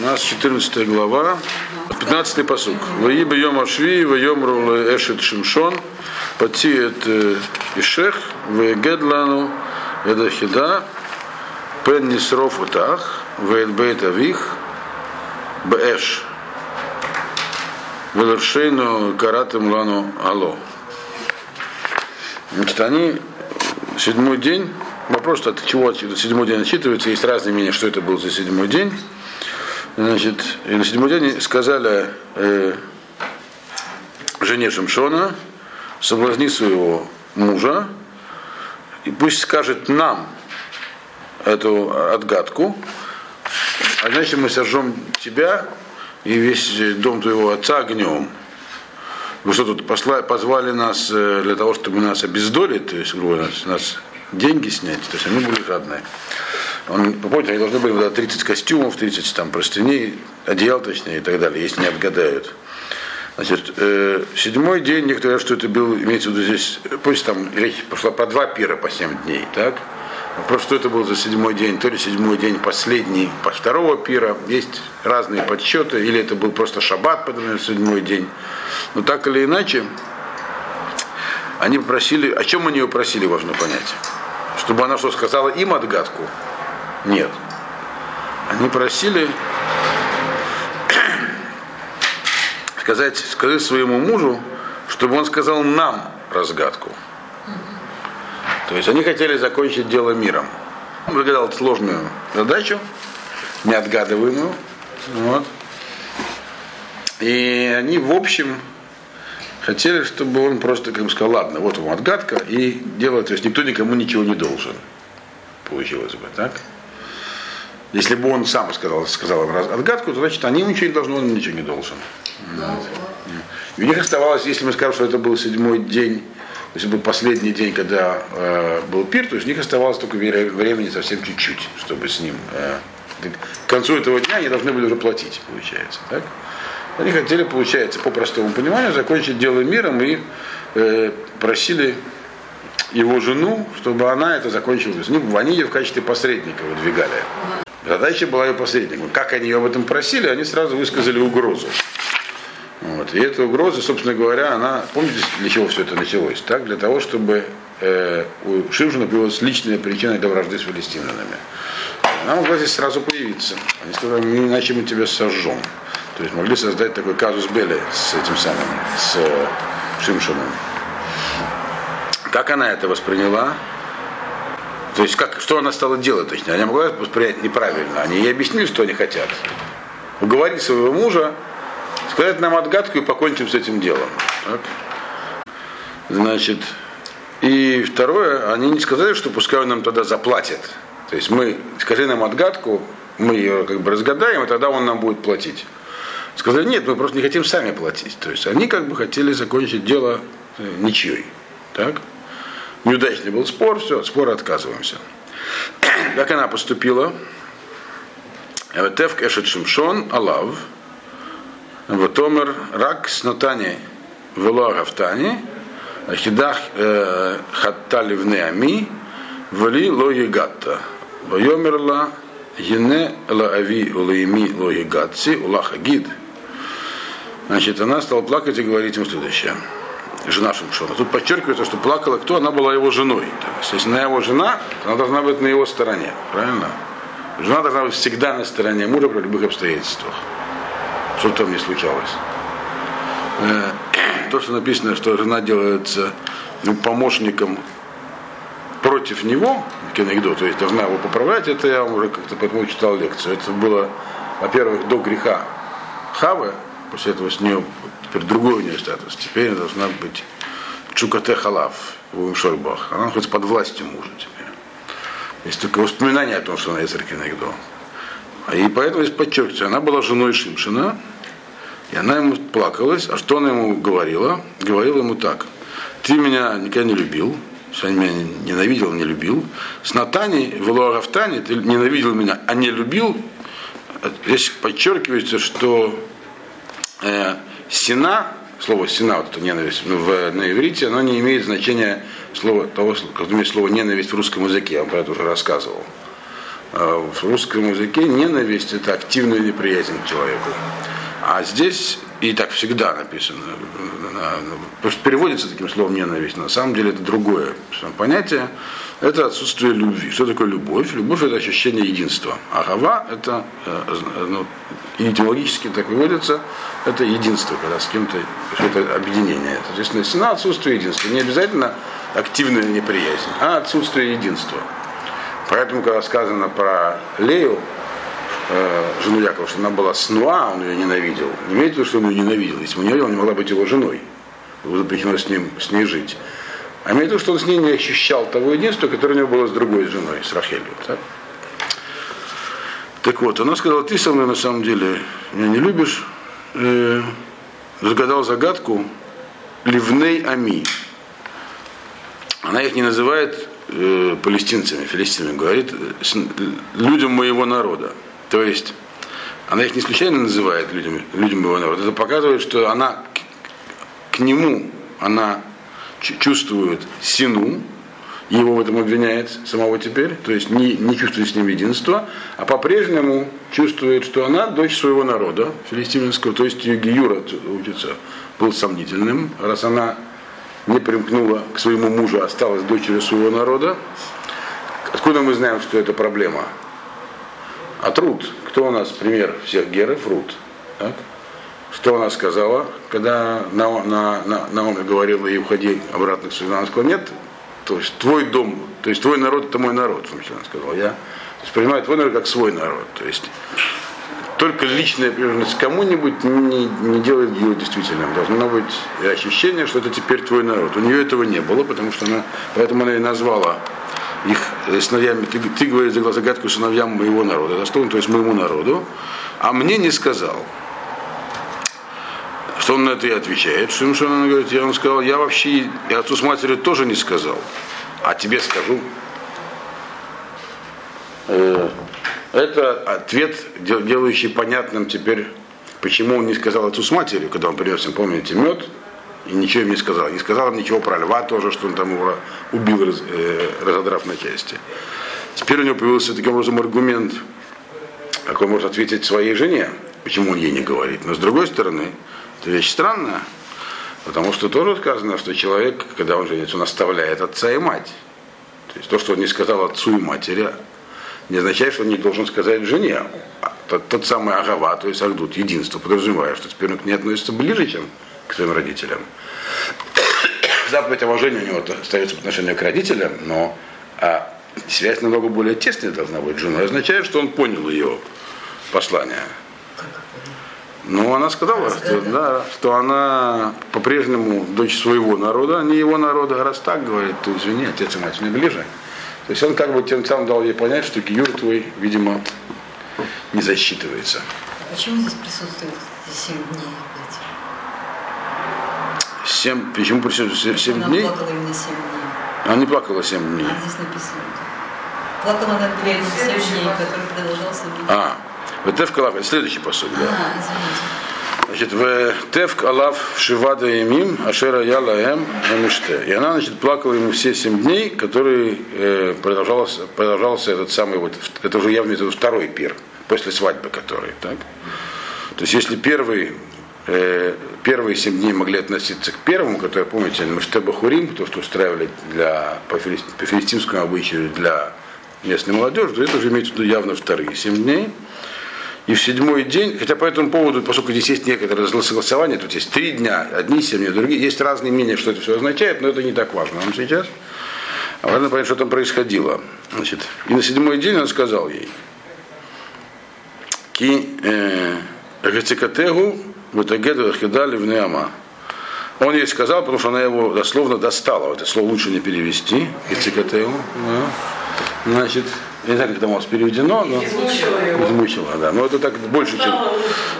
Нас 14 глава, 15 посук. Ваиба йом ашви, вайомру эшет шимшон, потиет ишех, вегедлану эдахида, пен нисров утах, веэлбейт авих, бэш, велершейну каратым лану ало. Значит, они седьмой день, вопрос, от чего седьмой день отчитывается, есть разные мнения, что это был за седьмой день. Значит, и на седьмой день сказали э, жене Шимшона, соблазни своего мужа, и пусть скажет нам эту отгадку, а иначе мы сожжем тебя и весь дом твоего отца огнем. Вы что тут посла, позвали нас для того, чтобы нас обездолить, то есть, грубо нас, нас деньги снять, то есть они были жадные. Он, помните, они должны были выдать 30 костюмов, 30 там простыней, одеял точнее и так далее, если не отгадают. Значит, э, седьмой день, некоторые говорят, что это был, имеется в виду здесь, пусть там речь пошла про два пира по 7 дней, так? Вопрос, что это был за седьмой день, то ли седьмой день последний по второго пира, есть разные подсчеты, или это был просто шаббат, например, седьмой день. Но так или иначе, они попросили, о чем они ее просили, важно понять. Чтобы она что, сказала им отгадку? Нет. Они просили сказать, скажи своему мужу, чтобы он сказал нам разгадку. То есть они хотели закончить дело миром. Он загадал сложную задачу, неотгадываемую. Вот. И они, в общем, хотели, чтобы он просто как бы сказал, ладно, вот вам отгадка, и дело, то есть никто никому ничего не должен. Получилось бы, так? Если бы он сам сказал, сказал им отгадку, то значит они ничего не должны, он ничего не должен. Вот. И у них оставалось, если мы скажем, что это был седьмой день, то есть был последний день, когда э, был пир, то есть у них оставалось только времени совсем чуть-чуть, чтобы с ним. Э, к концу этого дня они должны были уже платить, получается. Так? Они хотели, получается, по простому пониманию, закончить дело миром и э, просили его жену, чтобы она это закончила. То есть они ее в качестве посредника выдвигали. Задача была ее посредником. Как они ее об этом просили, они сразу высказали угрозу. Вот. И эта угроза, собственно говоря, она, помните, для чего все это началось? Так, для того, чтобы э, у Шимшина появилась личная причина для вражды с филистимлянами. Она могла здесь сразу появиться. Они сказали, ну, иначе мы тебя сожжем. То есть могли создать такой казус Белли с этим самым, с э, Шимшином. Как она это восприняла? То есть как, что она стала делать? То есть она могла воспринять неправильно. Они ей объяснили, что они хотят. Уговорить своего мужа, сказать нам отгадку и покончим с этим делом. Так? Значит, и второе, они не сказали, что пускай он нам тогда заплатит. То есть мы, скажи нам отгадку, мы ее как бы разгадаем, и тогда он нам будет платить. Сказали, нет, мы просто не хотим сами платить. То есть они как бы хотели закончить дело ничьей. Так? Неудачный был спор, все, спор отказываемся. Как она поступила? Тевк Эшет Шимшон Алав, Ватомер Рак Снатани Вело Агафтани, Ахидах Хаттали в Неами, Вали Ло Егатта, Вайомерла Ене Ла Ави Улаими Ло Егатси, Улаха Гид. Значит, она стала плакать и говорить ему следующее жена Шимшона. Тут подчеркивается, что плакала кто? Она была его женой. То есть, если она его жена, она должна быть на его стороне. Правильно? Жена должна быть всегда на стороне мужа при любых обстоятельствах. Что там не случалось. Э, то, что написано, что жена делается ну, помощником против него, анекдот, то есть должна его поправлять, это я уже как-то поэтому читал лекцию. Это было, во-первых, до греха Хавы, после этого с нее теперь другой у нее статус. Теперь должна быть Чукате Халав, Шорбах. Она находится под властью мужа теперь. Есть только воспоминания о том, что она Эцер Кенегдо. И поэтому здесь подчеркивается, она была женой Шимшина, и она ему плакалась. А что она ему говорила? Говорила ему так. Ты меня никогда не любил, он меня ненавидел, не любил. С Натани, в Луарафтане, ты ненавидел меня, а не любил. Здесь подчеркивается, что э, Сина, слово сина, вот это ненависть ну, в, на иврите, оно не имеет значения слова, того, как имеет слово ненависть в русском языке, я вам про это уже рассказывал. э, в русском языке ненависть это активная неприязнь к человеку. А здесь и так всегда написано. Потому что переводится таким словом ненависть. На самом деле это другое понятие. Это отсутствие любви. Что такое любовь? Любовь это ощущение единства. А гава это ну, этимологически так выводится, это единство, когда с кем-то это объединение. Соответственно, стена отсутствие единства. Не обязательно активная неприязнь, а отсутствие единства. Поэтому, когда сказано про Лею, э, жену Якова, что она была снуа, он ее ненавидел, не имеет в виду, что он ее ненавидел. Если бы не она не могла быть его женой. Приходилось с, ним, с ней жить. А имеет в виду, что он с ней не ощущал того единства, которое у него было с другой женой, с Рахелью. Так? Так вот, она сказала, ты со мной на самом деле меня не любишь. Э, загадал загадку Ливней Ами. Она их не называет э, палестинцами, филистимами, говорит с, людям моего народа. То есть она их не случайно называет людьми, людям моего народа. Это показывает, что она к, к нему, она чувствует сину, его в этом обвиняет самого теперь, то есть не, не чувствует с ним единства, а по-прежнему чувствует, что она дочь своего народа, филистимского, то есть Гиюра учится, был сомнительным, раз она не примкнула к своему мужу, а осталась дочерью своего народа. Откуда мы знаем, что это проблема? От Рут. Кто у нас пример всех геров? Рут. Так? Что она сказала, когда Наоми на, на, на, говорила ей уходи обратно к своему Она сказала, нет, то есть твой дом, то есть твой народ это мой народ, он сказал. Я воспринимаю твой народ как свой народ. То есть только личная приверженность кому-нибудь не, не делает его действительным. Должно быть ощущение, что это теперь твой народ. У нее этого не было, потому что она, поэтому она и назвала их э, сыновьями, ты, ты говоришь за загадку сыновьям моего народа, что, то есть моему народу, а мне не сказал. Что он на это и отвечает? Что он говорит, я вам сказал, я вообще и отцу с матерью тоже не сказал, а тебе скажу. Э, это ответ, делающий понятным теперь, почему он не сказал отцу с матерью, когда он принес им, помните, мед, и ничего им не сказал. Не сказал им ничего про льва тоже, что он там его убил, э, разодрав на части. Теперь у него появился таким образом аргумент, как он может ответить своей жене, почему он ей не говорит. Но с другой стороны, это вещь странная, потому что тоже сказано, что человек, когда он женится, он оставляет отца и мать. То есть то, что он не сказал отцу и матери, не означает, что он не должен сказать жене. Тот, тот самый агава, то есть агдут, единство, подразумевая, что теперь он к ней относится ближе, чем к своим родителям. Заповедь о у него остается по отношению к родителям, но а связь намного более тесная должна быть с женой. Означает, что он понял ее послание. Ну, она сказала, что, да, что она по-прежнему дочь своего народа, а не его народа. Раз так говорит, то извини, отец и мать мне ближе. То есть он как бы тем самым дал ей понять, что Киюр твой, видимо, не засчитывается. А почему здесь присутствует 7 дней? Семь, почему присутствует 7 она дней? Она плакала именно 7 дней. Она не плакала 7 дней. А здесь написано. Плакала она перед 7 дней, который продолжался. А, в Тевк Алав, следующий посуд, да. Значит, в Тевк Алав Шивада Емим, Ашера Яла Эм Эмиште. И она, значит, плакала ему все семь дней, которые э, продолжался, продолжался этот самый вот, это уже явно это второй пир, после свадьбы который, так? То есть, если первый э, первые семь дней могли относиться к первому, который, помните, Мештеба Хурим, то, что устраивали для, по, филистимскому обычаю для местной молодежи, то это уже имеется в виду явно вторые семь дней. И в седьмой день, хотя по этому поводу, поскольку здесь есть некоторое согласование, тут есть три дня, одни семь дней, другие, есть разные мнения, что это все означает, но это не так важно нам сейчас. Важно понять, что там происходило. Значит, и на седьмой день он сказал ей, Ки Гацикатегу Бутагеду Хидали в Неама. Он ей сказал, потому что она его дословно достала. Это слово лучше не перевести. Гацикатегу. Значит, я не знаю, как это у вас переведено, но измучила да. Но это так больше, чем.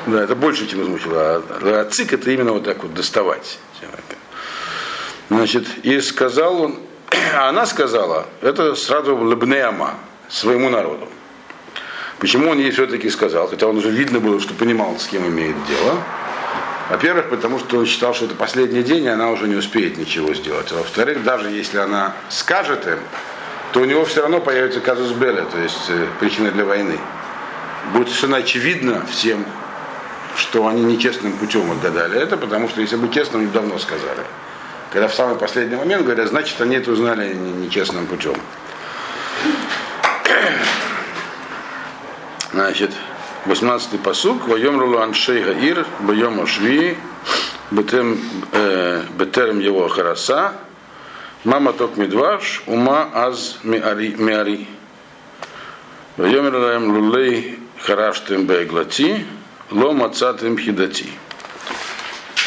Да, это больше, чем измучила. А цик это именно вот так вот доставать человека. Значит, и сказал он, а она сказала, это сразу Лебнеама, своему народу. Почему он ей все-таки сказал, хотя он уже видно было, что понимал, с кем имеет дело. Во-первых, потому что он считал, что это последний день, и она уже не успеет ничего сделать. А во-вторых, даже если она скажет им, то у него все равно появится казус беля, то есть э, причина для войны. Будет совершенно очевидно всем, что они нечестным путем отгадали это, потому что если бы честно, они давно сказали. Когда в самый последний момент говорят, значит, они это узнали нечестным путем. Значит, 18-й посук, воем рулу аншей гаир, боем ашви, бетерем его хараса, мама ток медваш, ума аз миари. Воем рулаем лулей хараштем беглати, ло мацатым хидати.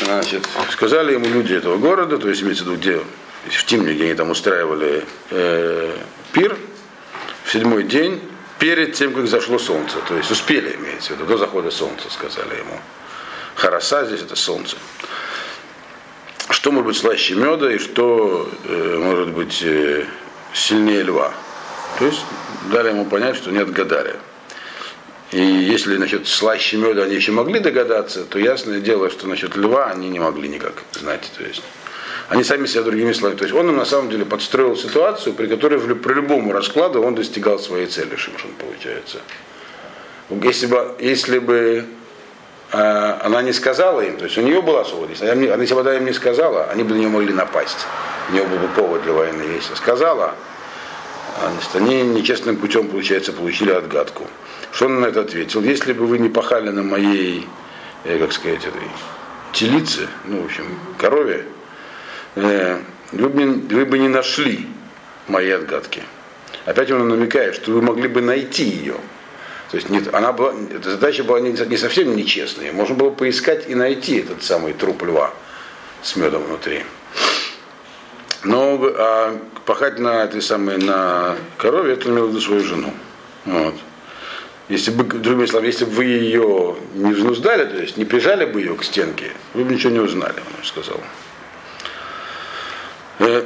Значит, сказали ему люди этого города, то есть имеется в виду, где в Тимне, где они там устраивали э, пир, в седьмой день, перед тем, как зашло солнце. То есть успели, имеется в виду, до захода солнца, сказали ему. Хараса здесь это солнце. Что может быть слаще меда и что э, может быть э, сильнее льва? То есть дали ему понять, что не отгадали. И если насчет слаще меда они еще могли догадаться, то ясное дело, что насчет льва они не могли никак знать. То есть они сами себя другими словами. То есть он им на самом деле подстроил ситуацию, при которой при любому раскладу он достигал своей цели, Шимшон, получается. Если бы, если бы она не сказала им, то есть у нее была свобода, если она, если бы она им не сказала, они бы на нее могли напасть. У нее был бы повод для войны. Если сказала, значит, они нечестным путем, получается, получили отгадку. Что он на это ответил? Если бы вы не пахали на моей, э, как сказать, этой телице, ну, в общем, корове, э, вы, бы, вы бы не нашли мои отгадки. Опять он намекает, что вы могли бы найти ее. То есть нет, она была, эта задача была не, не совсем нечестная. Можно было поискать и найти этот самый труп льва с медом внутри. Но а, пахать на этой самой на корове, это имел в виду свою жену. Вот. Если бы, другими словами, если бы вы ее не взнуздали, то есть не прижали бы ее к стенке, вы бы ничего не узнали, он сказал. Э,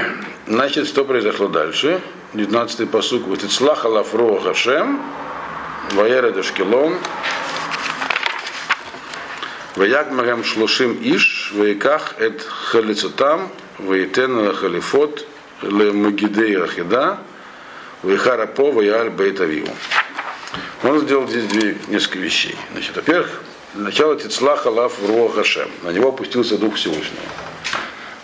значит, что произошло дальше? 19-й посук. Вот Ицлаха Лафро Хашем, Ваера Дашкелон, Ваяк Магам Шлушим Иш, Ваяках Эт Халицутам, Ваетен Халифот, Ле Магидей Рахида, Вайхара По, Ваяль Бейтавиу. Он сделал здесь две, несколько вещей. Значит, во-первых, начало Тицлаха Лав Руахашем. На него опустился Дух Всевышнего.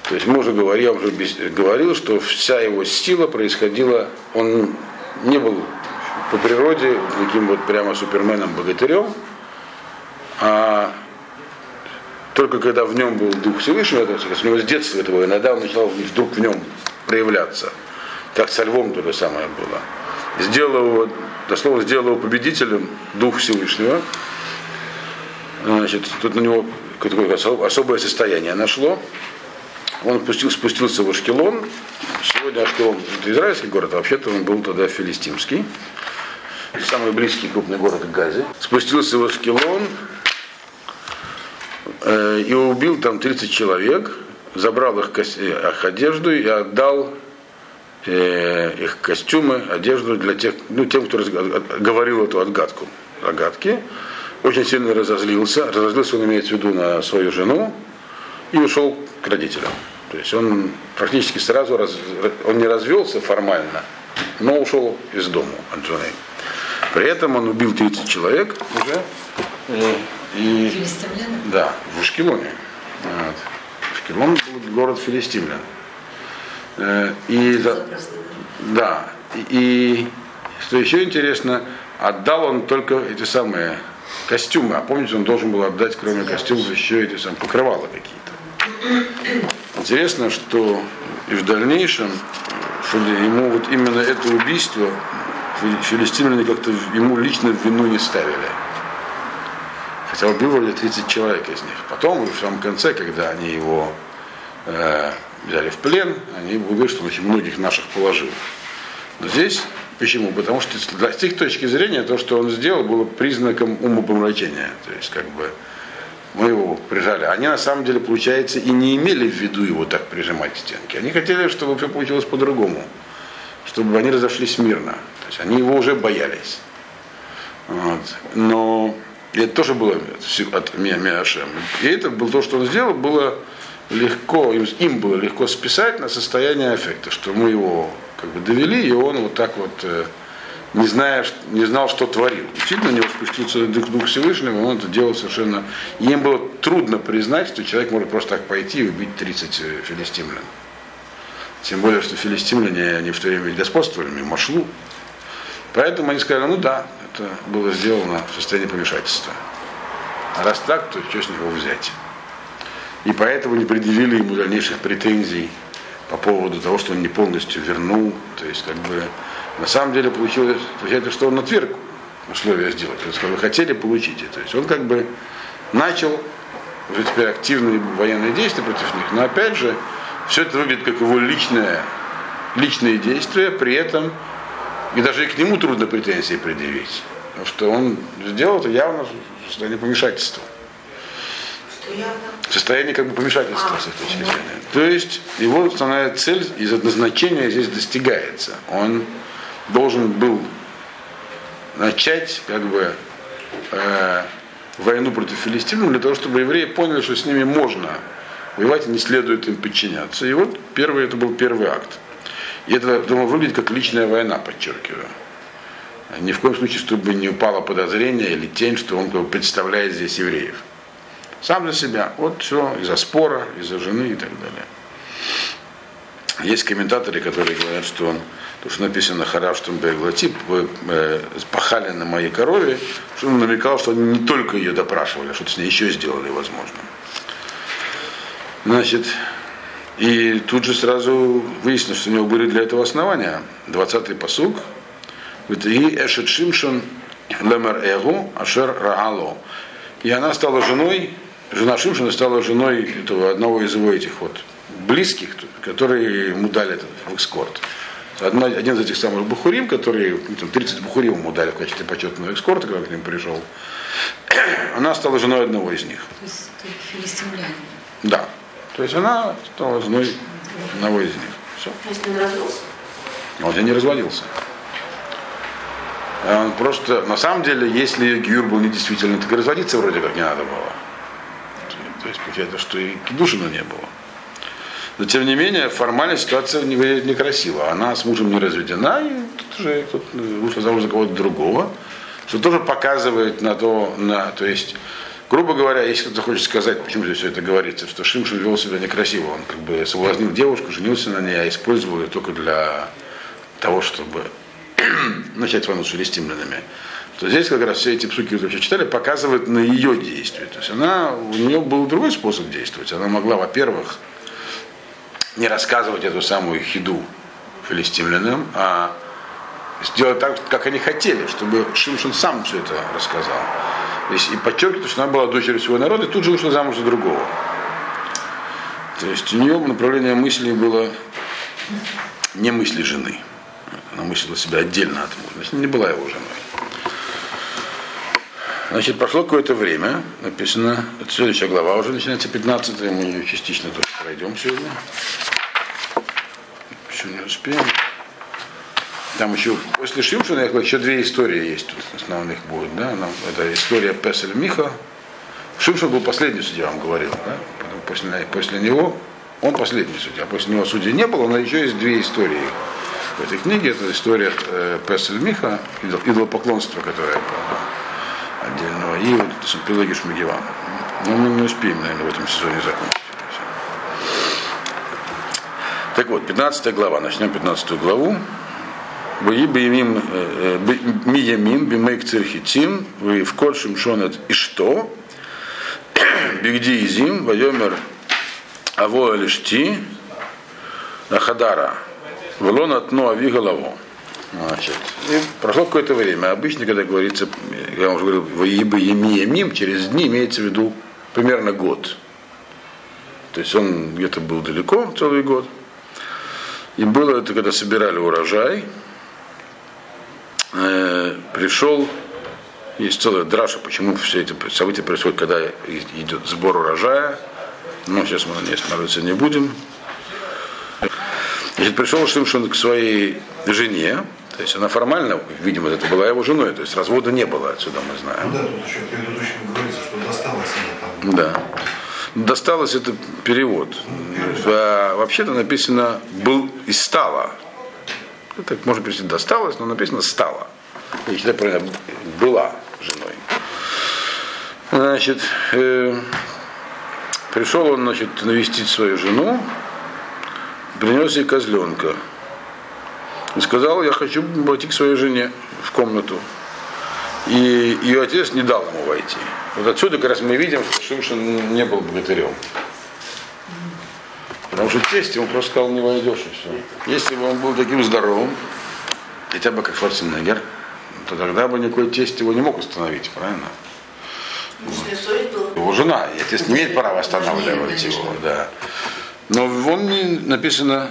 То есть мы уже говорили, я уже говорил, что вся его сила происходила, он не был по природе таким вот прямо суперменом-богатырем, а только когда в нем был Дух Всевышнего, это, у него с детства этого, иногда он начинал вдруг в нем проявляться. Как со львом то же самое было. Сделал его дословно сделал его победителем Дух Всевышнего. Значит, тут на него какое-то особое состояние нашло. Он спустил, спустился в Ашкелон. Сегодня Ашкелон это израильский город, а вообще-то он был тогда филистимский. Самый близкий крупный город к Газе. Спустился в Ашкелон э, и убил там 30 человек, забрал их, их одежду и отдал э, их костюмы, одежду для тех, ну, тем, кто говорил эту отгадку. Отгадки. Очень сильно разозлился. Разозлился он имеется в виду на свою жену и ушел к родителям. То есть он практически сразу, раз, он не развелся формально, но ушел из дома от жены. При этом он убил 30 человек уже. И, и, да, в Ашкелоне. Вот. Ашкелон был город филистимлян. Э, и, да, и что еще интересно, отдал он только эти самые костюмы. А помните, он должен был отдать, кроме костюмов, еще эти самые покрывала какие-то. Интересно, что и в дальнейшем, что ему вот именно это убийство филистимляне как-то ему лично вину не ставили. Хотя вроде 30 человек из них. Потом, в самом конце, когда они его э, взяли в плен, они говорят, что очень многих наших положил. Но здесь почему? Потому что для, с их точки зрения то, что он сделал, было признаком умопомрачения. То есть как бы мы его прижали. Они на самом деле, получается, и не имели в виду его так прижимать к стенке. Они хотели, чтобы все получилось по-другому. Чтобы они разошлись мирно. То есть они его уже боялись. Вот. Но это тоже было от Миашем. И это было то, что он сделал, было легко, им, было легко списать на состояние аффекта, что мы его как бы довели, и он вот так вот, э, не, зная, не знал, что творил. Действительно, у него спустился Дух Всевышнего, и он это делал совершенно... Им было трудно признать, что человек может просто так пойти и убить 30 э, филистимлян. Тем более, что филистимляне, они в то время господствовали, Машлу. Поэтому они сказали, ну да, это было сделано в состоянии помешательства. А раз так, то что с него взять? И поэтому не предъявили ему дальнейших претензий по поводу того, что он не полностью вернул. То есть, как бы, на самом деле получилось, получается, что он отверг условия сделать. То есть, вы хотели, получите. То есть, он как бы начал уже теперь активные военные действия против них, но опять же, все это выглядит как его личное, личные действия, при этом и даже и к нему трудно претензии предъявить. Потому что он сделал это явно в состоянии помешательства. В состоянии как бы помешательства с этой точки зрения. То есть его основная цель из назначения здесь достигается. Он должен был начать как бы э, войну против филистимлян для того, чтобы евреи поняли, что с ними можно воевать не следует им подчиняться. И вот первый, это был первый акт. И это, думаю, выглядит как личная война, подчеркиваю. Ни в коем случае, чтобы не упало подозрение или тень, что он как бы, представляет здесь евреев. Сам за себя. Вот все из-за спора, из-за жены и так далее. Есть комментаторы, которые говорят, что он, то, что написано Харав Штумбеглотип, вы э, пахали на моей корове, что он намекал, что они не только ее допрашивали, а что-то с ней еще сделали, возможно. Значит, и тут же сразу выяснилось, что у него были для этого основания. 20-й посуг. И Эшет Шимшон Лемер Эгу Ашер Раало. И она стала женой, жена Шимшона стала женой этого, одного из его этих вот близких, которые ему дали этот экскорт. Одна, один из этих самых бухурим, которые, ну, там, 30 бухурим ему дали в качестве почетного экскорта, когда к ним пришел, она стала женой одного из них. То есть филистимляне. Да. То есть она стала женой одного из них. Все. Если он развелся? Он уже не разводился. Он просто, на самом деле, если Гюр был недействительный, так и разводиться вроде как не надо было. То есть, получается, что и Кедушина не было. Но, тем не менее, формально ситуация не выглядит некрасиво. Она с мужем не разведена, и тут уже тут вышла замуж за кого-то другого, что тоже показывает на то, на, то есть, грубо говоря, если кто-то хочет сказать, почему здесь все это говорится, что Шимшин вел себя некрасиво, он как бы соблазнил девушку, женился на ней, а использовал ее только для того, чтобы начать войну с филистимлянами, то здесь как раз все эти псуки, которые читали, показывают на ее действия. То есть она, у нее был другой способ действовать. Она могла, во-первых, не рассказывать эту самую хиду филистимлянам, а сделать так, как они хотели, чтобы Шимшин сам все это рассказал. То есть, и подчеркивает, что она была дочерью своего народа, и тут же вышла замуж за другого. То есть у нее направление мысли было не мысли жены. Она мыслила себя отдельно от мужа. Значит, не была его женой. Значит, прошло какое-то время, написано, это следующая глава уже начинается, 15 мы ее частично тоже пройдем сегодня. Еще не успеем. Там еще, после Шимшина, еще две истории есть тут основных будет, да, Нам, это история Песель Миха. Шимшин был последний судья, вам говорил, да, Потом после, после него, он последний судья, после него судьи не было, но еще есть две истории в этой книге, это история э, Песель Миха, идол, идолопоклонство, которое отдельного, и вот это Пелаги Шмигева. Но мы не успеем, наверное, в этом сезоне закончить. Так вот, 15 глава, начнем 15 главу. Баи Баимим Миямин Бимейк Цирхитим, вы в Кол Шимшонет и что? Бигди Изим, Вайомер Аво Алишти, Ахадара, Велон Атно Ави Голово. Значит, и прошло какое-то время. Обычно, когда говорится, я вам уже говорил, воебы емиемим, через дни имеется в виду примерно год. То есть он где-то был далеко целый год. И было это, когда собирали урожай. Э, пришел, есть целая драша, почему все эти события происходят, когда идет сбор урожая. Но сейчас мы на ней останавливаться не будем. Значит, пришел Шимшин к своей жене, то есть она формально, видимо, это была его женой, то есть развода не было, отсюда мы знаем. Ну да, тут еще в предыдущем говорится, что досталось она там. Да. Досталось это перевод. А, вообще-то написано был и стало. Так можно перевести досталось, но написано стала. Я считаю, правильно, была женой. Значит, э, пришел он, значит, навестить свою жену, принес ей козленка. И сказал, я хочу войти к своей жене в комнату. И ее отец не дал ему войти. Вот отсюда как раз мы видим, что Шимшин не был богатырем. Потому что тесть ему просто сказал, не войдешь и все. Если бы он был таким здоровым, хотя бы как Шварценеггер, то тогда бы никакой тесть его не мог установить, правильно? Его жена, и отец не имеет права останавливать его, да. Но он не, написано,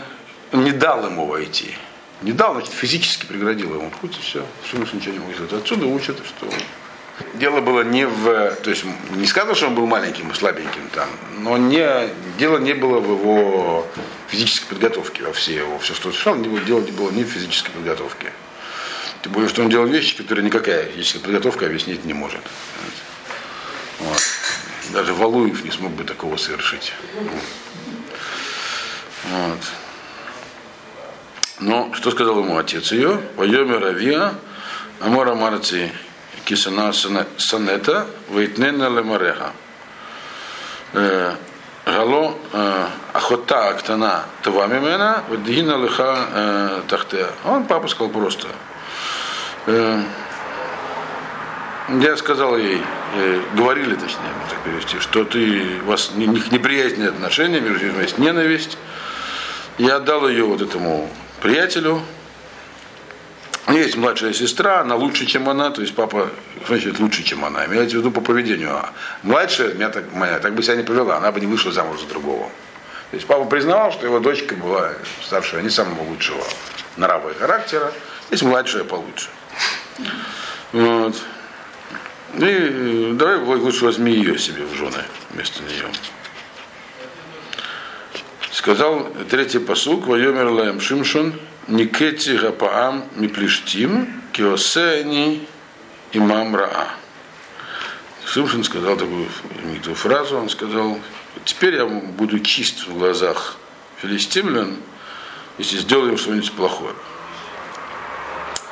не дал ему войти. Не дал, значит, физически преградил ему путь, и все. Шимуш ничего не может. Отсюда учат, что дело было не в... То есть не сказано, что он был маленьким и слабеньким там, но не, дело не было в его физической подготовке во все его, все, что он совершал, дело было не в физической подготовке. Тем более, что он делал вещи, которые никакая физическая подготовка объяснить не может. Вот. Даже Валуев не смог бы такого совершить. Вот. Но что сказал ему отец ее? Пойдем Равия, Амора Марци Кисана Санета, Вейтнена Лемареха. Гало Ахота Актана Това Мимена, Вадгина Леха Тахтея. Он папа сказал просто. Я сказал ей, говорили точнее, так перевести, что ты, у вас неприязненные отношения, между ними есть ненависть. Я отдал ее вот этому приятелю. У нее есть младшая сестра, она лучше, чем она, то есть папа, значит, лучше, чем она. Имеется в виду по поведению. А младшая меня так, моя так бы себя не повела, она бы не вышла замуж за другого. То есть папа признавал, что его дочка была старшая, не самого лучшего нрава и характера, есть младшая получше. Вот. И давай лучше возьми ее себе в жены вместо нее. Сказал третий посук, Вайомер Лаем Шимшон, Никети Гапаам Миплештим, Киосени Имам Раа. Шимшин сказал такую фразу, он сказал, теперь я буду чист в глазах филистимлян, если сделаем что-нибудь плохое.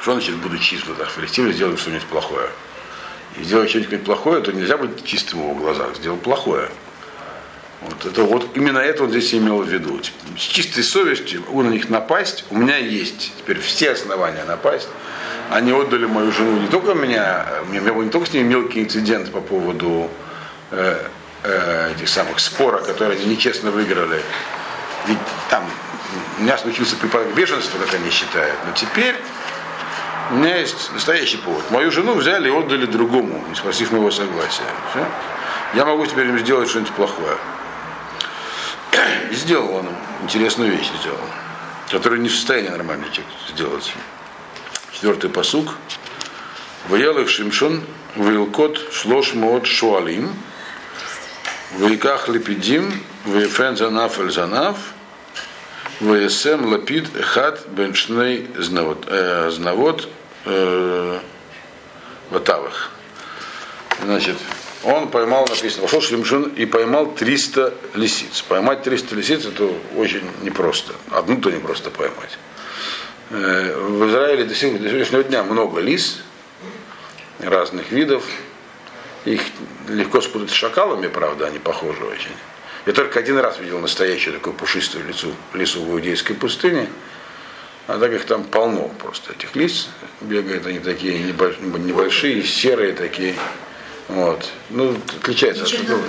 Что значит буду чист в глазах филистимлян, сделаем что-нибудь плохое? И сделать что-нибудь плохое, то нельзя быть чистым в его глазах, сделал плохое. Вот, это, вот именно это он здесь имел в виду. С чистой совестью у на них напасть, у меня есть теперь все основания напасть. Они отдали мою жену не только меня, у меня был не только с ними мелкий инцидент по поводу э, э, этих самых спора, которые они нечестно выиграли. Ведь там у меня случился припадок бешенства, как они считают. Но теперь у меня есть настоящий повод. Мою жену взяли и отдали другому, не спросив моего согласия. Все? Я могу теперь им сделать что-нибудь плохое. И сделал он интересную вещь сделал, которую не в состоянии нормально сделать. Четвертый посук. Ваялых Шимшон, Вилкот Шлош Мод Шуалим, Вейках Лепидим, Вейфен Занаф Эль Занаф, Вейсем Лапид Эхат Беншней Знавод Ватавых. Значит, он поймал, написано, пошел Шлемшин и поймал 300 лисиц. Поймать 300 лисиц это очень непросто. Одну-то не просто поймать. В Израиле до сегодняшнего дня много лис разных видов. Их легко спутать с шакалами, правда, они похожи очень. Я только один раз видел настоящую такую пушистую лицу, лису в иудейской пустыне. А так их там полно просто этих лис. Бегают они такие небольшие, серые такие. Вот. Ну, отличается от другого.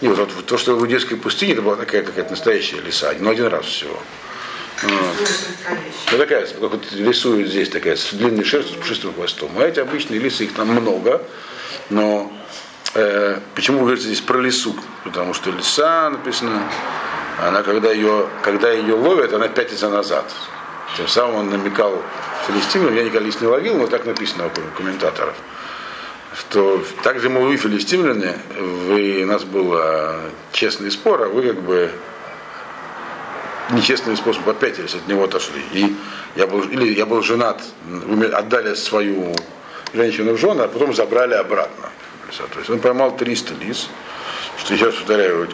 Нет, вот, вот, то, что в иудейской пустыне, это была такая какая-то настоящая лиса, но один раз всего. Вот. Ну, такая, как вот рисуют здесь такая, с длинной шерстью, с пушистым хвостом. А эти обычные лисы, их там много, но э, почему говорится здесь про лису? Потому что лиса написано, она когда ее, когда ее ловят, она пятится назад. Тем самым он намекал филистимлянам, я никогда лис не ловил, но так написано у комментаторов что также мы вы филистимляне, вы, у нас был а, честный спор, а вы как бы нечестным способом попятились от него отошли. И я был, или я был женат, вы отдали свою женщину в жены, а потом забрали обратно. То есть он поймал 300 лис, что сейчас повторяю,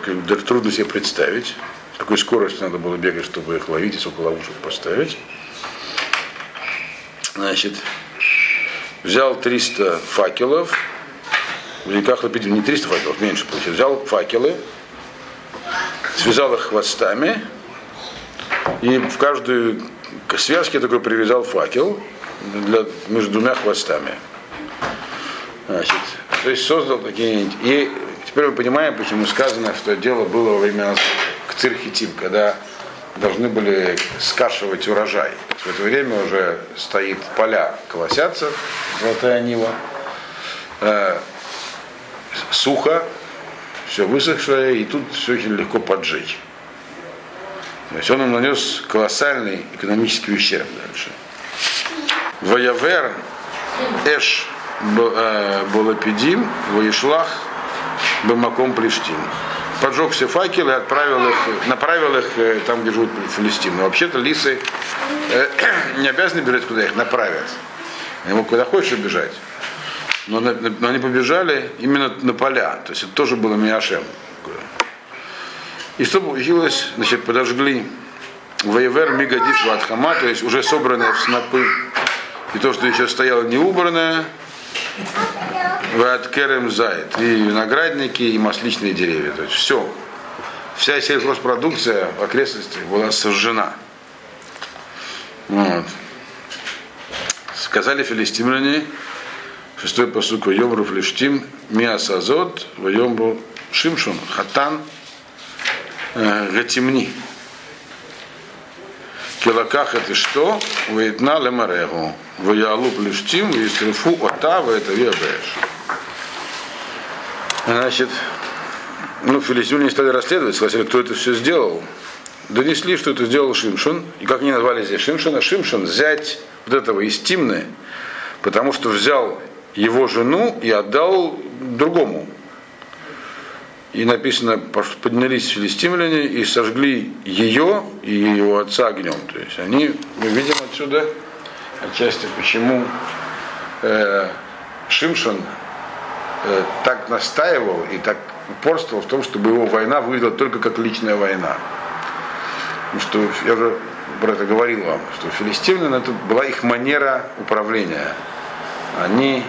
трудно себе представить, какой скоростью надо было бегать, чтобы их ловить и сколько ловушек поставить. Значит, взял 300 факелов, в реках не 300 факелов, меньше получилось. Взял факелы, связал их хвостами, и в каждую связке такой привязал факел для, между двумя хвостами. Значит, то есть создал такие... И теперь мы понимаем, почему сказано, что дело было во время к Цирхитим, когда должны были скашивать урожай. В это время уже стоит поля колосятся, золотая нива, э, сухо, все высохшее, и тут все очень легко поджечь. То есть он им нанес колоссальный экономический ущерб дальше. Воявер Эш Болапидим, Воишлах Бамаком Плештим. Поджег все факелы отправил их, направил их э, там, где живут Филистим. Но вообще-то лисы э, не обязаны бежать, куда их направят. Они куда хочешь бежать. Но, но они побежали именно на поля. То есть это тоже было Миашем. И что получилось? Значит, подожгли Воевер Мигадиш Ватхама, то есть уже собранные в снопы. И то, что еще стояло не убранное, Ват Керем Зайд, и виноградники, и масличные деревья. То есть все. Вся сельхозпродукция в окрестностях была сожжена. Вот. Сказали филистимляне, шестой посук Вайомру Флештим, Миасазот, Вайомру Шимшун, Хатан, э, Килаках это что? Вейтна лемарегу. Ваялу плюштим, вистрифу ота, это вебеш. Значит, ну, филистимляне стали расследовать, спросили, кто это все сделал. Донесли, что это сделал Шимшин. И как они назвали здесь Шимшина? Шимшин взять вот этого из Тимны, потому что взял его жену и отдал другому. И написано, поднялись филистимляне и сожгли ее и его отца огнем. То есть они, мы видим отсюда отчасти, почему э, Шимшин э, так настаивал и так упорствовал в том, чтобы его война выглядела только как личная война. Потому что я уже про это говорил вам, что филистимляне это была их манера управления. Они,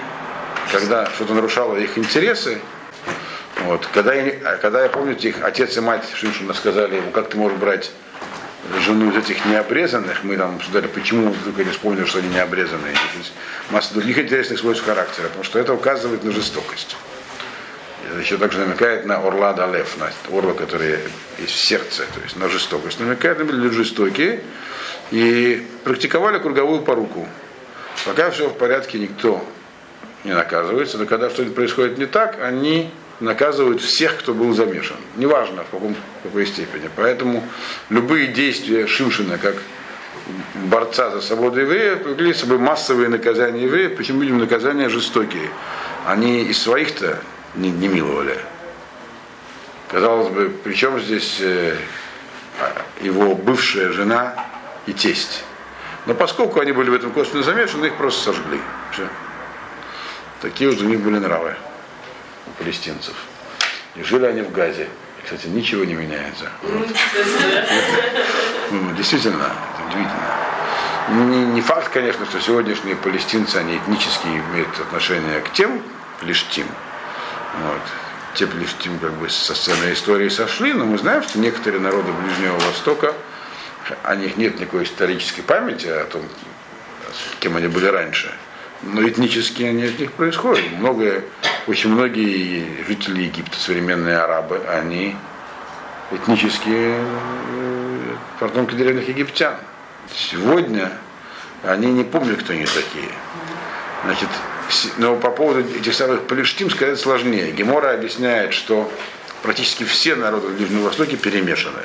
когда что-то нарушало их интересы, вот. Когда, я, когда я помню, их отец и мать Шимшина сказали ему, как ты можешь брать жену из этих необрезанных, мы там обсуждали, почему вдруг они вспомнили, что они необрезанные. Есть масса других интересных свойств характера, потому что это указывает на жестокость. Это еще также намекает на орла далев, на орла, который есть в сердце, то есть на жестокость. Намекает, на люди жестокие и практиковали круговую поруку. Пока все в порядке, никто не наказывается, но когда что-то происходит не так, они наказывают всех, кто был замешан. Неважно в, каком, в какой степени. Поэтому любые действия Шимшина, как борца за свободу еврея, повели собой массовые наказания евреев, почему видим наказания жестокие. Они из своих-то не, не миловали. Казалось бы, причем здесь э, его бывшая жена и тесть. Но поскольку они были в этом косвенно замешаны, их просто сожгли. Все. Такие уж у них были нравы палестинцев. И жили они в Газе. Кстати, ничего не меняется. Ну, действительно, это удивительно. Не, факт, конечно, что сегодняшние палестинцы, они этнически имеют отношение к тем плештим. Вот. Те плештим как бы со сцены истории сошли, но мы знаем, что некоторые народы Ближнего Востока, о них нет никакой исторической памяти о том, кем они были раньше но этнически они от них происходят. Многое, очень многие жители Египта, современные арабы, они этнические э, потомки древних египтян. Сегодня они не помнят, кто они такие. Значит, но по поводу этих самых палештим сказать сложнее. Гемора объясняет, что практически все народы в Ближнем Востоке перемешаны.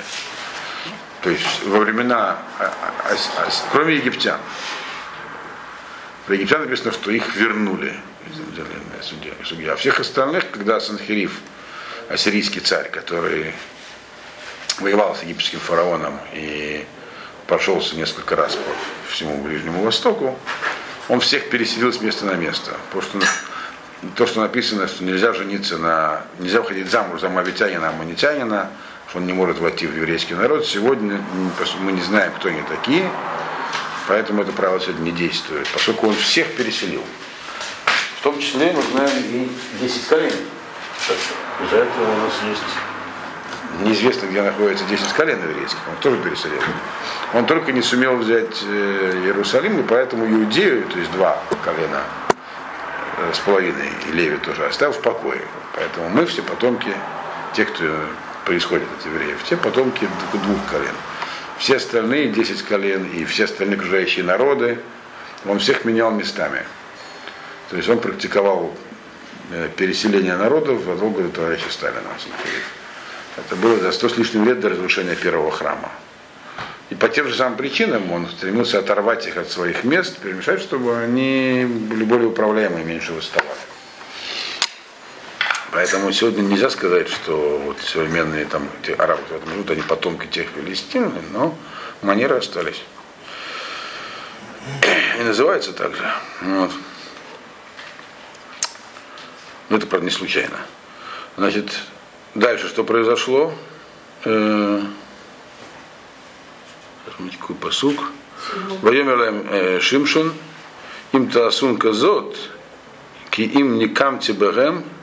То есть во времена, а, а, а, кроме египтян, про египтян написано, что их вернули. Судья. А всех остальных, когда Санхериф, ассирийский царь, который воевал с египетским фараоном и прошелся несколько раз по всему Ближнему Востоку, он всех переселил с места на место. Потому что то, что написано, что нельзя жениться на, нельзя выходить замуж за мавитянина, аммонитянина, что он не может войти в еврейский народ. Сегодня мы не знаем, кто они такие, Поэтому это правило сегодня не действует, поскольку он всех переселил. В том числе мы знаем и 10 колен. Из-за этого у нас есть неизвестно, где находится 10 колен еврейских, он тоже переселил. Он только не сумел взять э, Иерусалим, и поэтому Иудею, то есть два колена э, с половиной, и Леви тоже оставил в покое. Поэтому мы все потомки, те, кто происходит от евреев, те потомки двух колен. Все остальные 10 колен и все остальные окружающие народы, он всех менял местами. То есть он практиковал э, переселение народов во года товарища Сталина. Это было за сто с лишним лет до разрушения первого храма. И по тем же самым причинам он стремился оторвать их от своих мест, перемешать, чтобы они были более управляемые, меньше выставали. Поэтому сегодня нельзя сказать, что вот современные там те арабы, этом живут, они потомки тех филистин, но манеры остались. И называется так же. Вот. Но это, правда, не случайно. Значит, Дальше что произошло? Э, какой посук. Воемерлем э, Шимшун, им таасун казот, ки им не камти берем, э,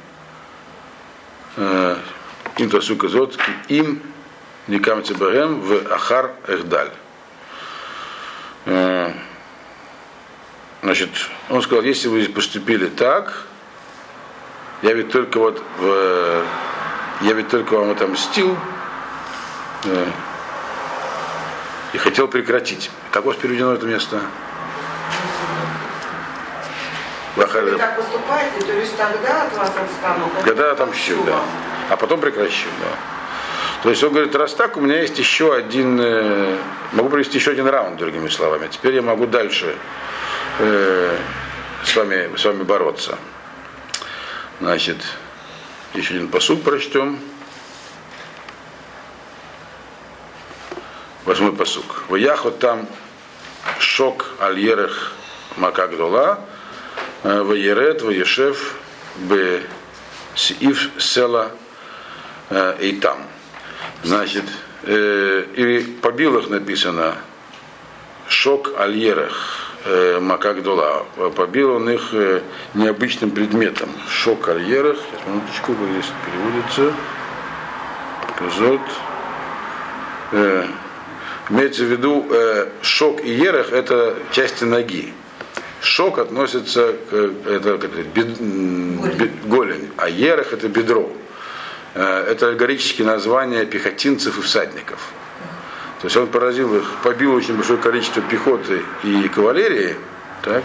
им таасун казот, им не камти берем в ахар эхдаль. Значит, он сказал, если вы поступили так, я ведь только вот в я ведь только вам отомстил э, и хотел прекратить. Как у вас переведено это место? Вы так поступаете, то есть тогда от вас отстану. Когда отомщу, да. А потом прекращу, да. То есть он говорит, раз так, у меня есть еще один, э, могу провести еще один раунд, другими словами. Теперь я могу дальше э, с, вами, с вами бороться. Значит, еще один посуд прочтем. Восьмой посук. Ваяхот там шок альерех макагдола, э, ваерет ваешев б сиив села э, и там. Значит, э, и побил их написано шок альерех э, Макагдула. Побил он их э, необычным предметом. Шок карьерах. Сейчас, минуточку, здесь переводится. Казот. Э, имеется в виду э, шок и ерех это части ноги. Шок относится к это, как бед, голень. голень, а ерех это бедро. Э, это аллегорические названия пехотинцев и всадников. То есть он поразил их, побил очень большое количество пехоты и кавалерии, так,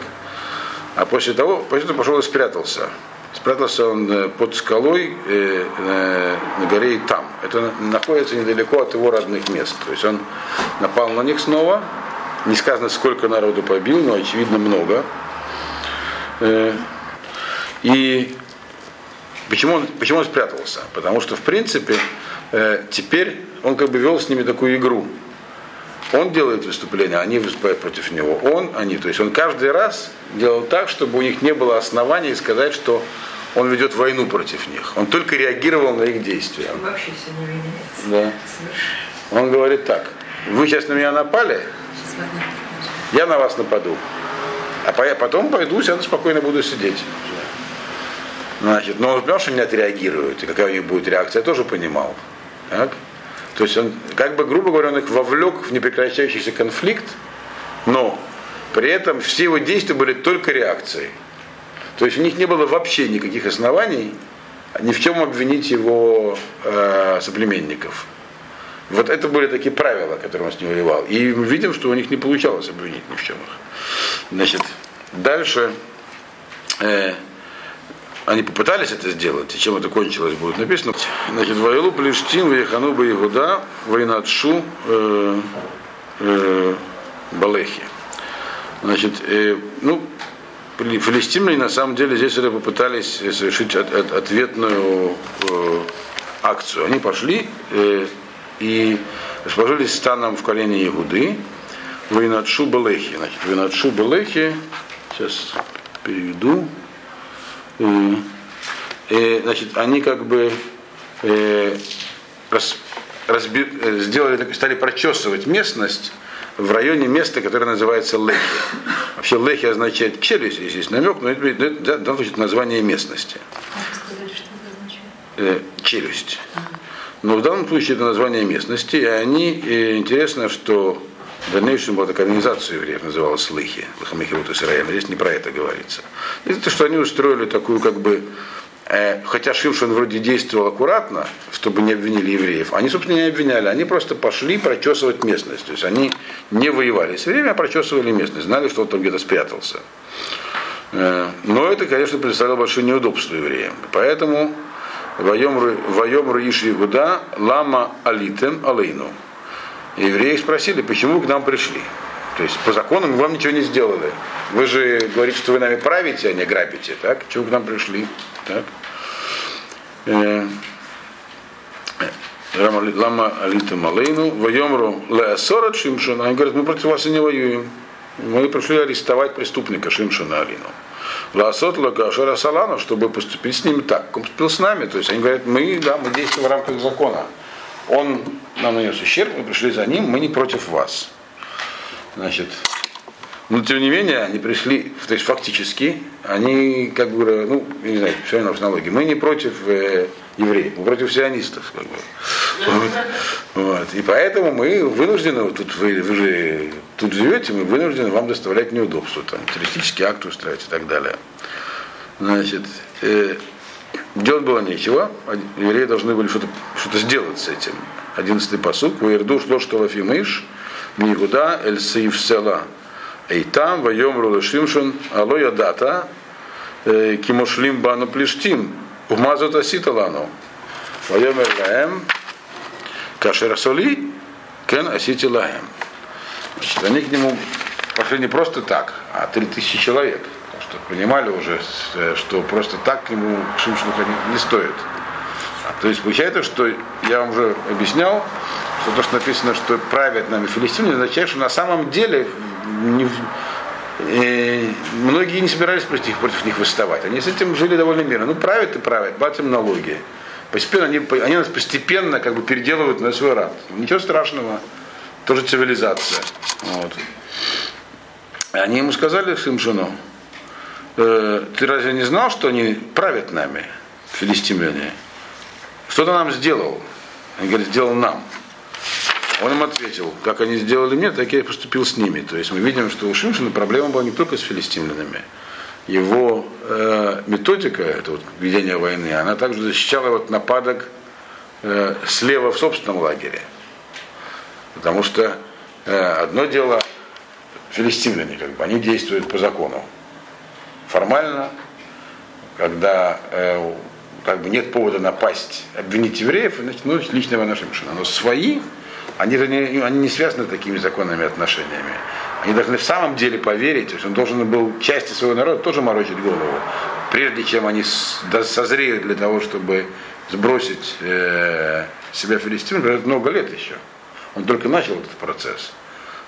а после того, после этого пошел и спрятался. Спрятался он э, под скалой э, э, на горе там. Это находится недалеко от его родных мест. То есть он напал на них снова. Не сказано, сколько народу побил, но очевидно много. Э, и почему он, почему он спрятался? Потому что, в принципе, э, теперь он как бы вел с ними такую игру. Он делает выступление, они выступают против него. Он, они. То есть он каждый раз делал так, чтобы у них не было оснований сказать, что он ведет войну против них. Он только реагировал на их действия. Он вообще все не меняется. Да. Он говорит так, вы сейчас на меня напали, я на вас нападу. А потом пойду, сяду спокойно буду сидеть. Значит, но он понимал, что они отреагируют, и какая у них будет реакция, я тоже понимал. Так? То есть он, как бы, грубо говоря, он их вовлек в непрекращающийся конфликт, но при этом все его действия были только реакцией. То есть у них не было вообще никаких оснований ни в чем обвинить его э, соплеменников. Вот это были такие правила, которые он с ним воевал. И мы видим, что у них не получалось обвинить ни в чем их. Значит, дальше э, они попытались это сделать, и чем это кончилось, будет написано. Значит, Вайлу Плештин, Ваехану Баегуда, Вайнатшу э, э, Балехи. Значит, э, ну, филистимляне на самом деле здесь это попытались совершить от, от, ответную э, акцию. Они пошли э, и расположились станом в колене Игуды, Вайнатшу Балехи. Значит, Вайнатшу Балехи, сейчас переведу, и, и, значит, они как бы э, рас, разби, э, сделали, стали прочесывать местность в районе места, которое называется Лехи. Вообще Лехи означает челюсть, здесь намек, но это, это, это, это, название местности. Э, челюсть. Но в данном случае это название местности, и они, и интересно, что в дальнейшем была такая организация евреев, называлась Лыхи, Лахамихирут Исраиль, здесь не про это говорится. Это что они устроили такую как бы Э, хотя Шимшин вроде действовал аккуратно, чтобы не обвинили евреев, они, собственно, не обвиняли, они просто пошли прочесывать местность. То есть они не воевали с евреями, а прочесывали местность, знали, что он там где-то спрятался. Э, но это, конечно, представляло большое неудобство евреям. Поэтому воем Руиш Игуда лама алитем алейну. Евреи спросили, почему вы к нам пришли? То есть по закону мы вам ничего не сделали. Вы же говорите, что вы нами правите, а не грабите, так? Чего к нам пришли? Так? Э, Лама Алита Малейну, Вайомру Леасора Шимшина. Они говорят, мы против вас и не воюем. Мы пришли арестовать преступника Шимшина Алину. Ласот Лагашара Салану, чтобы поступить с ними так, как он поступил с нами. То есть они говорят, мы, да, мы действуем в рамках закона. Он нам нанес ущерб, мы пришли за ним, мы не против вас. Значит, но тем не менее, они пришли, то есть фактически, они как бы, ну, не знаю, все равно в налоги. Мы не против э, евреев, мы против сионистов. Как бы. вот. Вот. И поэтому мы вынуждены, тут вы, вы же тут живете, мы вынуждены вам доставлять неудобства, там, террористический акт устраивать и так далее. Значит, э, делать было нечего, евреи должны были что-то что сделать с этим. Одиннадцатый посуд, Ваерду шло что лафимыш, Нигуда, Эль Саиф Села, Эйтам, Вайомру Шимшон, Алоя Дата, Кимошлим Бану Плештим, Умазот Аситалану, Вайомер Лаем, Кашер Соли, Кен Асити Лаем. Значит, они к нему пошли не просто так, а три тысячи человек. Потому что понимали уже, что просто так ему Шимшину ходить не стоит. То есть получается, что я вам уже объяснял, что то, что написано, что правят нами филистимляне, означает, что на самом деле не, э, многие не собирались против, против них восставать. Они с этим жили довольно мирно. Ну, правят и правят, платим налоги. Постепенно они, они нас постепенно как бы переделывают на свой раб. Ничего страшного, тоже цивилизация. Вот. И они ему сказали, Шимшину, э, ты разве не знал, что они правят нами, филистимляне? Что ты нам сделал? Он говорит, сделал нам. Он им ответил, как они сделали мне, так я и поступил с ними. То есть мы видим, что у Шимшина проблема была не только с филистимлянами. Его э, методика, это вот ведение войны, она также защищала вот нападок э, слева в собственном лагере. Потому что э, одно дело филистимляне, как бы, они действуют по закону. Формально, когда э, как бы нет повода напасть, обвинить евреев, значит, ну, личная война Шимшина. Но свои они же не, они не связаны такими законными отношениями. Они должны в самом деле поверить, что он должен был части своего народа тоже морочить голову, прежде чем они созреют для того, чтобы сбросить э, себя филистимлян, это много лет еще. Он только начал этот процесс.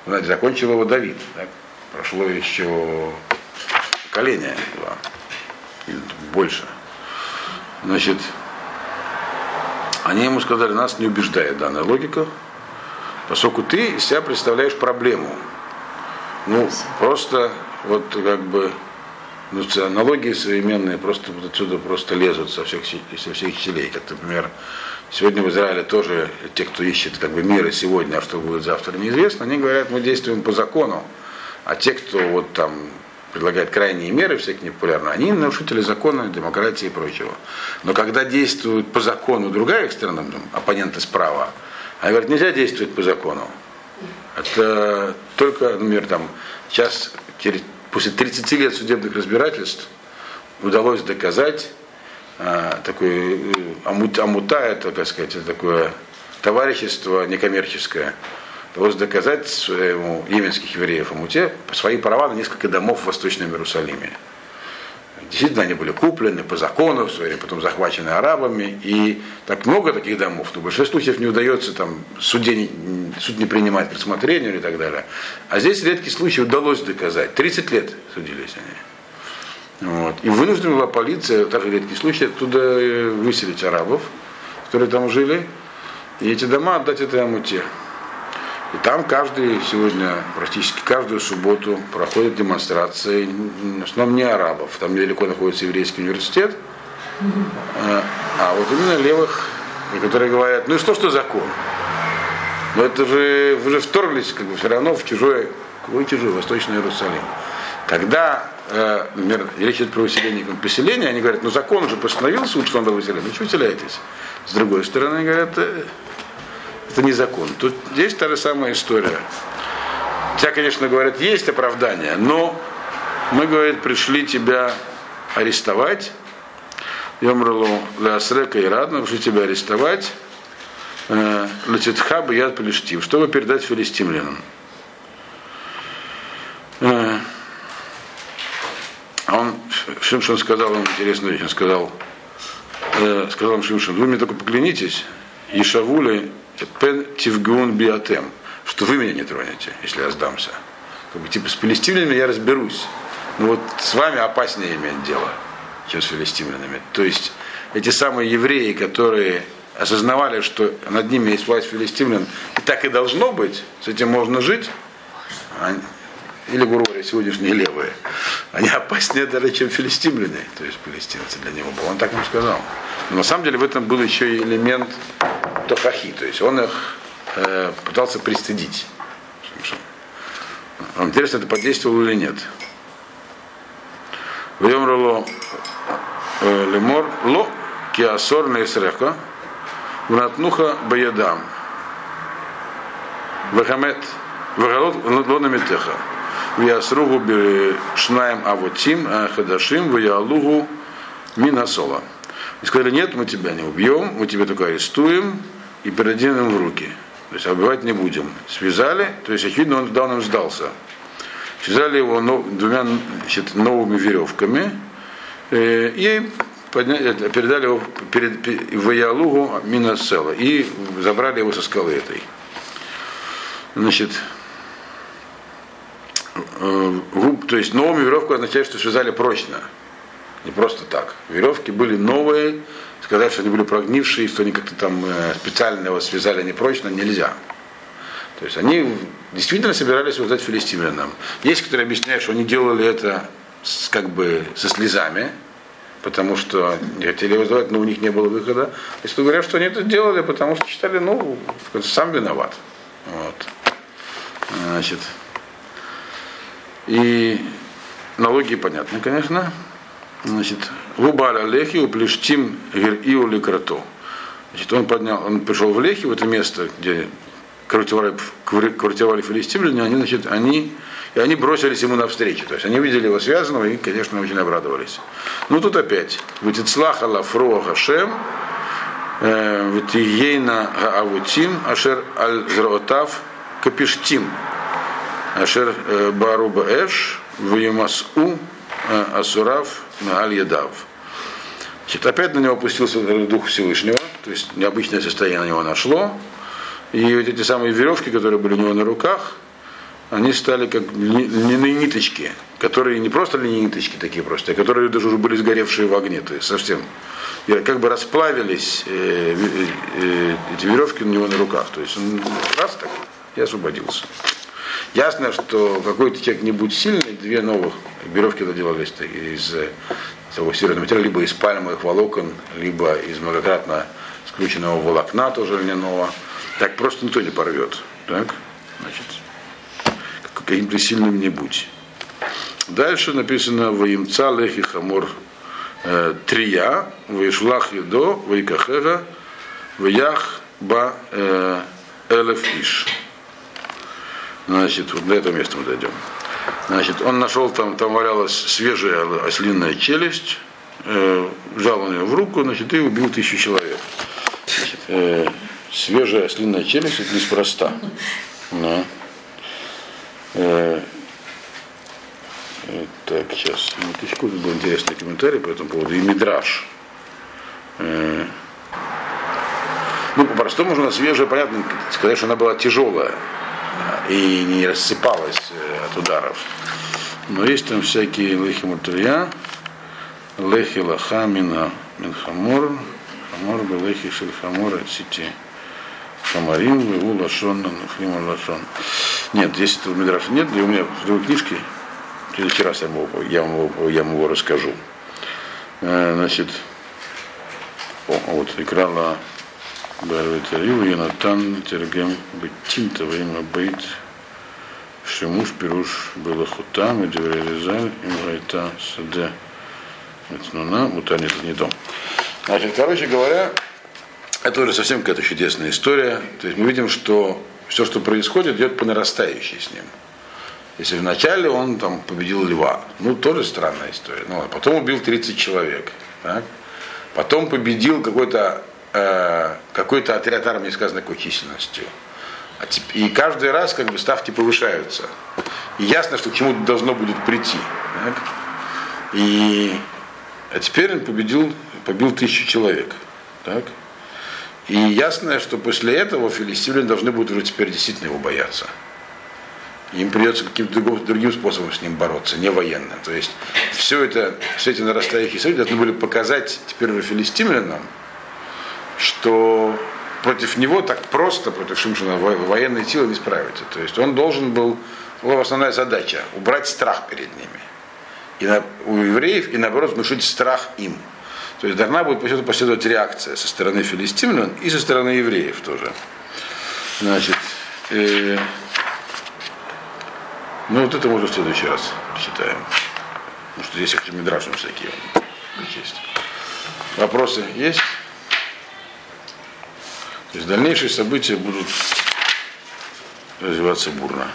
Знаете, закончил его Давид. Так? Прошло еще поколение два, или больше. Значит, они ему сказали, нас не убеждает данная логика, поскольку ты из себя представляешь проблему. Ну, просто вот как бы ну, аналогии современные просто вот отсюда просто лезут со всех, со всех щелей. Как, например, сегодня в Израиле тоже те, кто ищет как бы мира сегодня, а что будет завтра, неизвестно, они говорят, мы действуем по закону. А те, кто вот там предлагает крайние меры, всякие непопулярные, они нарушители закона, демократии и прочего. Но когда действуют по закону другая сторона, оппоненты справа, а говорят, нельзя действовать по закону. Это только, например, там, сейчас, после 30 лет судебных разбирательств, удалось доказать а, э, амут, амута, это, так сказать, это такое товарищество некоммерческое, удалось доказать своему йеменских евреев Амуте свои права на несколько домов в Восточном Иерусалиме. Действительно, они были куплены по закону, в свое время, потом захвачены арабами. И так много таких домов. Но в большинстве случаев не удается там суде суд не принимать к рассмотрению и так далее. А здесь редкий случай удалось доказать. 30 лет судились они. Вот. И вынуждена была полиция, также редкий случай, оттуда э, выселить арабов, которые там жили, и эти дома отдать этой амуте. И там каждый сегодня, практически каждую субботу проходят демонстрации, в основном не арабов, там недалеко находится еврейский университет, а вот именно левых, которые говорят, ну и что, что закон? Но это же, вы же вторглись как бы все равно в чужой, какой чужой, Восточный Иерусалим. Когда э, например, речь идет про выселение поселения, они говорят, ну закон уже постановил суд, что надо выселять, ну что выселяетесь? С другой стороны, говорят, «Э, это не закон. Тут здесь та же самая история. Хотя, конечно, говорят, есть оправдание, но мы, говорит, пришли тебя арестовать, Йомрулу Лясрека и Радна, пришли тебя арестовать, э, Латитха яд Пелештив, чтобы передать филистимлянам. Э, а он, Шимшин сказал ему интересную вещь, он сказал, э, сказал Шимшин, вы мне только поклянитесь, Ишавули пен тивгун биатем, что вы меня не тронете, если я сдамся. Как бы, типа с филистимлянами я разберусь. Но вот с вами опаснее иметь дело, чем с филистимлянами. То есть эти самые евреи, которые осознавали, что над ними есть власть филистимлян, и так и должно быть, с этим можно жить, или, говоря, сегодняшние левые, они опаснее даже, чем филистимляне, то есть палестинцы для него был. Он так им сказал. Но на самом деле в этом был еще и элемент тохахи, то есть он их э, пытался пристыдить. Вам интересно, это подействовало или нет? Вьемрало э, лемор ло киасор нейсреха внатнуха баядам вахамет вагалот лонамитеха Виасругу шнаем авотим, хадашим, виалугу минасола. И сказали, нет, мы тебя не убьем, мы тебя только арестуем и передадим им в руки. То есть убивать не будем. Связали, то есть, очевидно, он туда нам сдался. Связали его двумя значит, новыми веревками э, и подняли, передали его перед, в Ялугу Минасела и забрали его со скалы этой. Значит, Э, то есть новыми веревку означает, что связали прочно. Не просто так. Веревки были новые, сказать, что они были прогнившие, что они как-то там э, специально его связали непрочно, нельзя. То есть они действительно собирались воздать филистимлянам. Есть, которые объясняют, что они делали это с, как бы со слезами, потому что не хотели вызывать, но у них не было выхода. Если говорят, что они это делали, потому что считали, ну, сам виноват. Вот. Значит, и налоги понятны, конечно. Значит, Губаля Лехи уплештим Иу Ликрато. Значит, он поднял, он пришел в Лехи, в это место, где квартировали, филистимляне, они, значит, они, и они бросились ему навстречу. То есть они видели его связанного и, конечно, очень обрадовались. Ну тут опять. Витицлаха лафро Хашем, э, Витиейна Авутим, Ашер Аль Зраотав Капиштим. Ашер э, Баруба Эш, Ваимасу э, Асурав Аль Ядав. Значит, опять на него опустился дух Всевышнего, то есть необычное состояние на него нашло. И вот эти самые веревки, которые были у него на руках, они стали как льняные ниточки, которые не просто льняные ниточки такие просто, а которые даже уже были сгоревшие в огне, то есть совсем как бы расплавились э, э, э, эти веревки у него на руках. То есть он раз так и освободился. Ясно, что какой-то человек не будет сильный, две новых веревки доделались из того серого материала, либо из пальмовых волокон, либо из многократно скрученного волокна тоже льняного. Так просто никто не порвет. Так? Значит, каким-то сильным не будь. Дальше написано «Ваимца лехи хамор э, трия, ваишлах едо, ваикахега, ваях ба э, элеф иш». Значит, вот до этого места мы дойдем. Значит, он нашел там, там валялась свежая ослиная челюсть, э, взял он ее в руку, значит, и убил тысячу человек. Значит, э, свежая ослиная челюсть, это неспроста. Да. Э, э, так, сейчас, минуточку, тут был интересный комментарий по этому поводу, и Мидраш. Э, ну, по-простому можно свежая, понятно, сказать, что она была тяжелая и не рассыпалась э, от ударов. Но есть там всякие лехи мутурья, лехи лаха мина минхамор, хамор лехи шельхамора сети. Хамарим, Вегу, Лашон, Нахрима, Лашон. Нет, здесь этого Мидраша нет, и у меня в другой книжке, в следующий раз я, его, я, его, я вам его расскажу. Значит, о, вот, играла Барветарил, Янатан, Тергем, Беттинта, во имя Бейт, Шимуш, Пируш, было Хутам, и Деврелизаль, и Гайта, Саде, Метнуна, Мутани, это не дом. Значит, короче говоря, это уже совсем какая-то чудесная история. То есть мы видим, что все, что происходит, идет по нарастающей с ним. Если вначале он там победил льва, ну тоже странная история. Ну, а потом убил 30 человек. Так? Потом победил какой-то э, какой-то отряд армии, сказано, какой численностью. А и каждый раз как бы ставки повышаются. И ясно, что к чему должно будет прийти. Так? И а теперь он победил, побил тысячу человек. Так? И ясно, что после этого филистимляне должны будут уже теперь действительно его бояться. Им придется каким-то другим, другим способом с ним бороться, не военным. То есть все это, все эти нарастающие события должны были показать теперь уже филистимлянам, что против него так просто, против Шимшина, военные силы не справятся. То есть он должен был, была основная задача, убрать страх перед ними. И на, у евреев, и наоборот, внушить страх им. То есть должна будет последовать реакция со стороны филистимлян и со стороны евреев тоже. Значит, э, ну вот это можно в следующий раз читаем. Потому что здесь их всякие есть. Вопросы есть? То есть дальнейшие события будут развиваться бурно.